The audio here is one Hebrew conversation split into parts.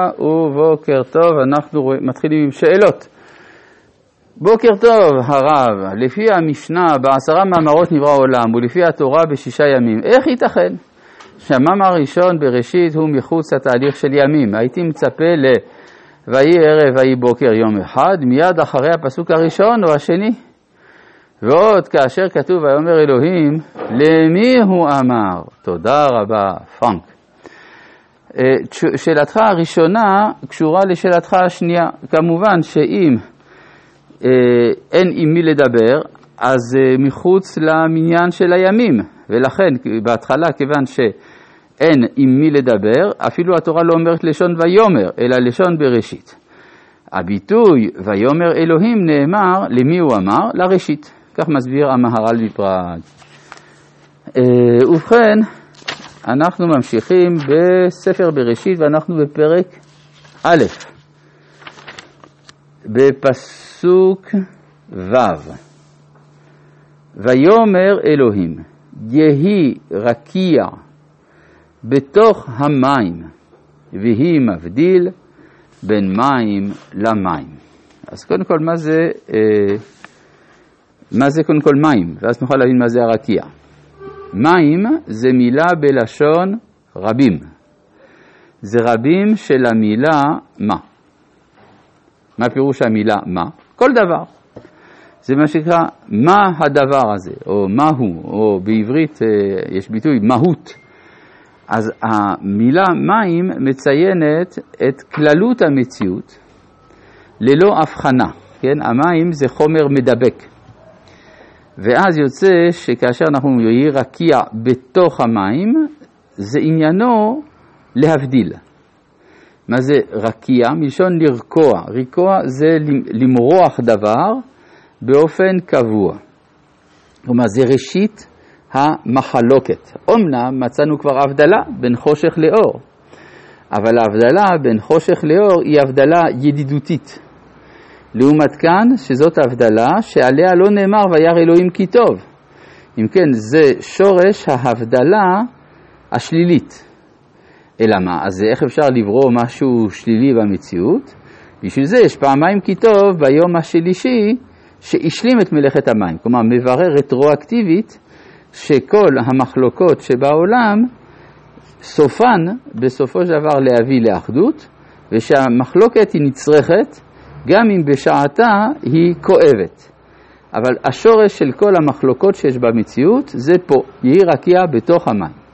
ובוקר טוב, אנחנו מתחילים עם שאלות. בוקר טוב הרב, לפי המשנה בעשרה מאמרות נברא העולם ולפי התורה בשישה ימים, איך ייתכן שהמאמר הראשון בראשית הוא מחוץ לתהליך של ימים? הייתי מצפה ל... ויהי ערב ויהי בוקר יום אחד, מיד אחרי הפסוק הראשון או השני. ועוד כאשר כתוב ויאמר אלוהים, למי הוא אמר? תודה רבה, פרנק. אה, שאלתך הראשונה קשורה לשאלתך השנייה. כמובן שאם אה, אין עם מי לדבר, אז אה, מחוץ למניין של הימים, ולכן בהתחלה, כיוון שאין עם מי לדבר, אפילו התורה לא אומרת לשון ויאמר, אלא לשון בראשית. הביטוי ויאמר אלוהים נאמר, למי הוא אמר? לראשית. כך מסביר המהר"ל בפראג. ובכן, אנחנו ממשיכים בספר בראשית ואנחנו בפרק א', בפסוק ו', ויאמר אלוהים, יהי רקיע בתוך המים, ויהי מבדיל בין מים למים. אז קודם כל, מה זה, אה, מה זה קודם כל מים? ואז נוכל להבין מה זה הרקיע. מים זה מילה בלשון רבים. זה רבים של המילה מה. מה פירוש המילה מה? כל דבר. זה מה שנקרא מה הדבר הזה, או מהו, או בעברית אה, יש ביטוי מהות. אז המילה מים מציינת את כללות המציאות ללא הבחנה, כן? המים זה חומר מדבק. ואז יוצא שכאשר אנחנו אומרים רקיע בתוך המים, זה עניינו להבדיל. מה זה רקיע? מלשון לרקוע. רקוע זה למרוח דבר באופן קבוע. כלומר, זה ראשית המחלוקת. אמנם מצאנו כבר הבדלה בין חושך לאור, אבל ההבדלה בין חושך לאור היא הבדלה ידידותית. לעומת כאן, שזאת הבדלה שעליה לא נאמר וירא אלוהים כי טוב. אם כן, זה שורש ההבדלה השלילית. אלא מה? אז איך אפשר לברוא משהו שלילי במציאות? בשביל זה יש פעמיים כי טוב ביום השלישי שהשלים את מלאכת המים. כלומר, מברר רטרואקטיבית שכל המחלוקות שבעולם, סופן בסופו של דבר להביא לאחדות, ושהמחלוקת היא נצרכת גם אם בשעתה היא כואבת. אבל השורש של כל המחלוקות שיש במציאות זה פה, יהי רקיע בתוך המים.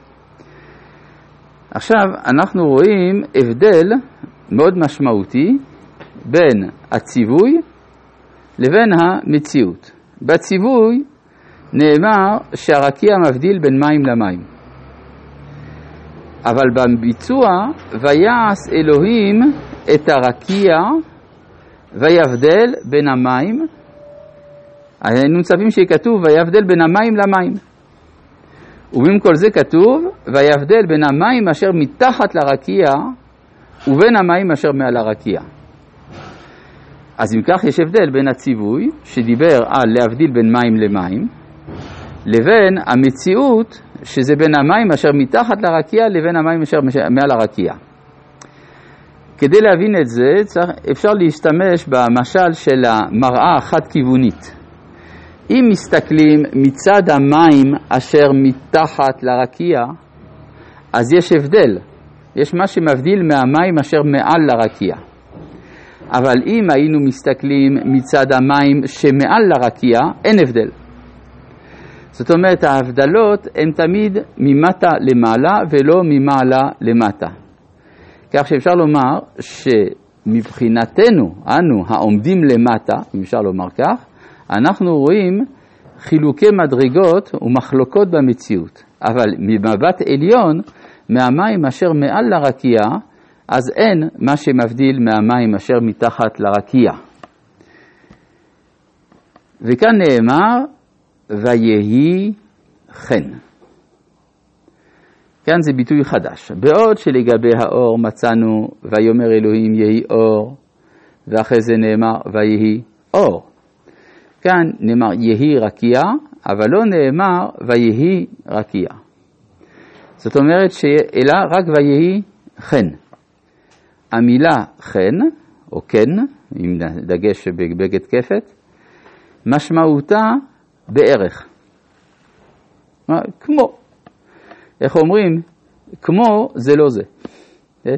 עכשיו אנחנו רואים הבדל מאוד משמעותי בין הציווי לבין המציאות. בציווי נאמר שהרקיע מבדיל בין מים למים. אבל בביצוע, ויעש אלוהים את הרקיע ויבדל בין המים, היינו מצפים שיהיה כתוב ויבדל בין המים למים. ובמקום זה כתוב ויבדל בין המים אשר מתחת לרקיע ובין המים אשר מעל הרקיע. אז אם כך יש הבדל בין הציווי שדיבר על להבדיל בין מים למים לבין המציאות שזה בין המים אשר מתחת לרקיע לבין המים אשר מעל הרקיע. כדי להבין את זה צריך, אפשר להשתמש במשל של המראה החד-כיוונית. אם מסתכלים מצד המים אשר מתחת לרקיע, אז יש הבדל, יש מה שמבדיל מהמים אשר מעל לרקיע. אבל אם היינו מסתכלים מצד המים שמעל לרקיע, אין הבדל. זאת אומרת, ההבדלות הן תמיד ממטה למעלה ולא ממעלה למטה. כך שאפשר לומר שמבחינתנו, אנו העומדים למטה, אם אפשר לומר כך, אנחנו רואים חילוקי מדרגות ומחלוקות במציאות. אבל ממבט עליון, מהמים אשר מעל לרקיע, אז אין מה שמבדיל מהמים אשר מתחת לרקיע. וכאן נאמר, ויהי חן. כאן זה ביטוי חדש. בעוד שלגבי האור מצאנו ויאמר אלוהים יהי אור, ואחרי זה נאמר ויהי אור. כאן נאמר יהי רקיע, אבל לא נאמר ויהי רקיע. זאת אומרת שאלה רק ויהי חן. המילה חן, או כן, עם דגש בבגד כפת, משמעותה בערך. כמו. איך אומרים? כמו זה לא זה. כן?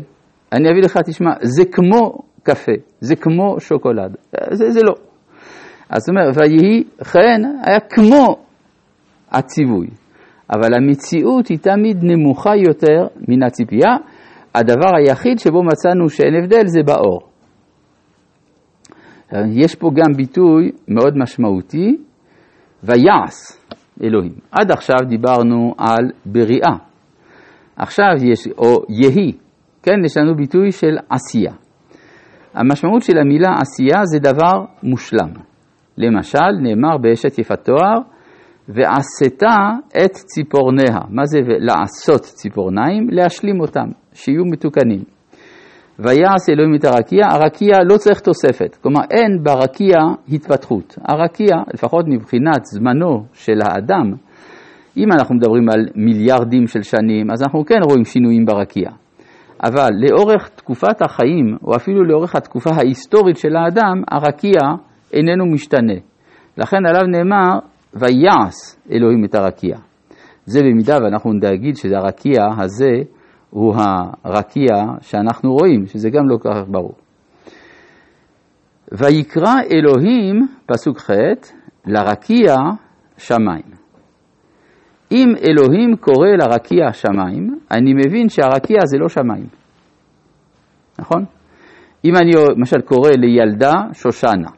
אני אביא לך, תשמע, זה כמו קפה, זה כמו שוקולד, זה, זה לא. אז זאת אומרת, ויהי חן היה כמו הציווי, אבל המציאות היא תמיד נמוכה יותר מן הציפייה. הדבר היחיד שבו מצאנו שאין הבדל זה באור. יש פה גם ביטוי מאוד משמעותי, ויעש אלוהים. עד עכשיו דיברנו על בריאה. עכשיו יש, או יהי, כן, יש לנו ביטוי של עשייה. המשמעות של המילה עשייה זה דבר מושלם. למשל, נאמר באשת יפת תואר, ועשתה את ציפורניה. מה זה לעשות ציפורניים? להשלים אותם, שיהיו מתוקנים. ויעש אלוהים את הרקיע, הרקיע לא צריך תוספת, כלומר אין ברקיע התפתחות. הרקיע, לפחות מבחינת זמנו של האדם, אם אנחנו מדברים על מיליארדים של שנים, אז אנחנו כן רואים שינויים ברקיע. אבל לאורך תקופת החיים, או אפילו לאורך התקופה ההיסטורית של האדם, הרקיע איננו משתנה. לכן עליו נאמר, ויעש אלוהים את הרקיע. זה במידה ואנחנו נגיד שהרקיע הזה הוא הרקיע שאנחנו רואים, שזה גם לא כל כך ברור. ויקרא אלוהים, פסוק ח', לרקיע שמיים. אם אלוהים קורא לרקיע שמיים, אני מבין שהרקיע זה לא שמיים, נכון? אם אני למשל קורא לילדה שושנה,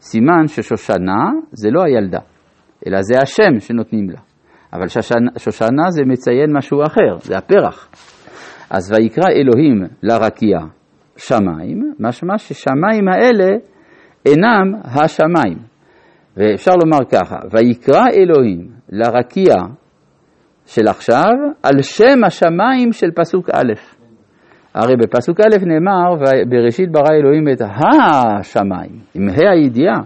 סימן ששושנה זה לא הילדה, אלא זה השם שנותנים לה. אבל שושנה, שושנה זה מציין משהו אחר, זה הפרח. אז ויקרא אלוהים לרקיע שמיים, משמע ששמיים האלה אינם השמיים. ואפשר לומר ככה, ויקרא אלוהים לרקיע של עכשיו על שם השמיים של פסוק א'. הרי בפסוק א' נאמר, בראשית ברא אלוהים את השמיים, עם ה' הידיעה.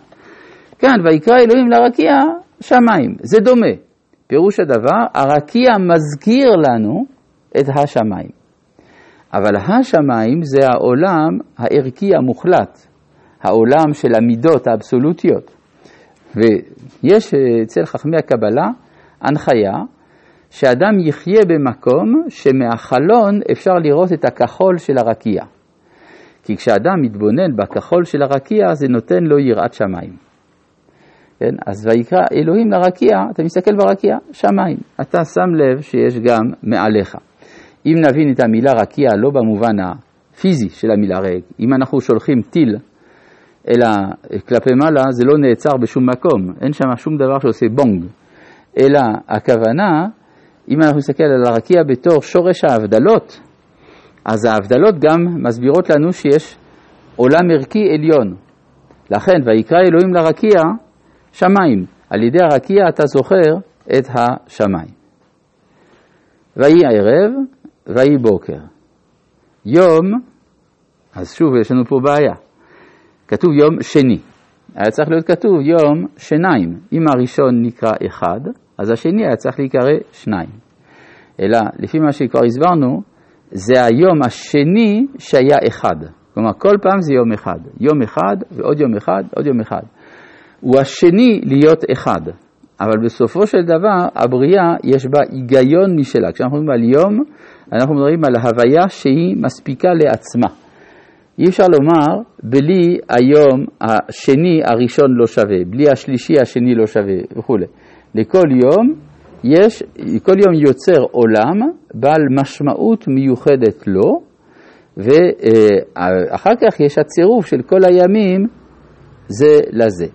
כאן, ויקרא אלוהים לרקיע שמיים, זה דומה. פירוש הדבר, הרקיע מזכיר לנו את השמיים. אבל השמיים זה העולם הערכי המוחלט, העולם של המידות האבסולוטיות. ויש אצל חכמי הקבלה הנחיה שאדם יחיה במקום שמהחלון אפשר לראות את הכחול של הרקיע. כי כשאדם מתבונן בכחול של הרקיע זה נותן לו יראת שמיים. כן? אז ויקרא אלוהים לרקיע, אתה מסתכל ברקיע, שמיים. אתה שם לב שיש גם מעליך. אם נבין את המילה רקיע לא במובן הפיזי של המילה, הרי אם אנחנו שולחים טיל אלא כלפי מעלה זה לא נעצר בשום מקום, אין שם שום דבר שעושה בונג, אלא הכוונה, אם אנחנו נסתכל על הרקיע בתור שורש ההבדלות, אז ההבדלות גם מסבירות לנו שיש עולם ערכי עליון. לכן, ויקרא אלוהים לרקיע שמיים. על ידי הרקיע אתה זוכר את השמיים. ויהי ערב, ויהי בוקר. יום, אז שוב יש לנו פה בעיה. כתוב יום שני. היה צריך להיות כתוב יום שניים. אם הראשון נקרא אחד, אז השני היה צריך להיקרא שניים. אלא לפי מה שכבר הסברנו, זה היום השני שהיה אחד. כלומר, כל פעם זה יום אחד. יום אחד ועוד יום אחד, עוד יום אחד. הוא השני להיות אחד. אבל בסופו של דבר, הבריאה יש בה היגיון משלה. כשאנחנו מדברים על יום, אנחנו מדברים על הוויה שהיא מספיקה לעצמה. אי אפשר לומר, בלי היום השני הראשון לא שווה, בלי השלישי השני לא שווה וכולי. לכל יום יש, כל יום יוצר עולם בעל משמעות מיוחדת לו, ואחר כך יש הצירוף של כל הימים זה לזה.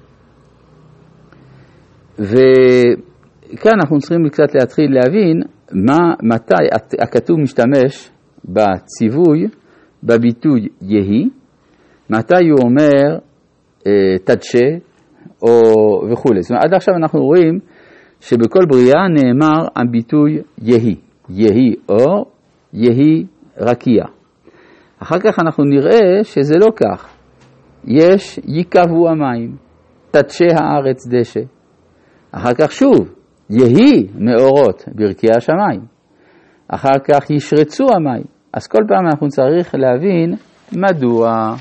וכאן אנחנו צריכים קצת להתחיל להבין מה, מתי הכתוב משתמש בציווי בביטוי יהי, מתי הוא אומר אה, תדשה או וכולי. זאת אומרת, עד עכשיו אנחנו רואים שבכל בריאה נאמר הביטוי יהי, יהי אור, יהי רקיע. אחר כך אנחנו נראה שזה לא כך. יש ייקבו המים, תדשה הארץ דשא. אחר כך שוב, יהי מאורות ברקיע השמיים. אחר כך ישרצו המים. אז כל פעם אנחנו צריך להבין מדוע?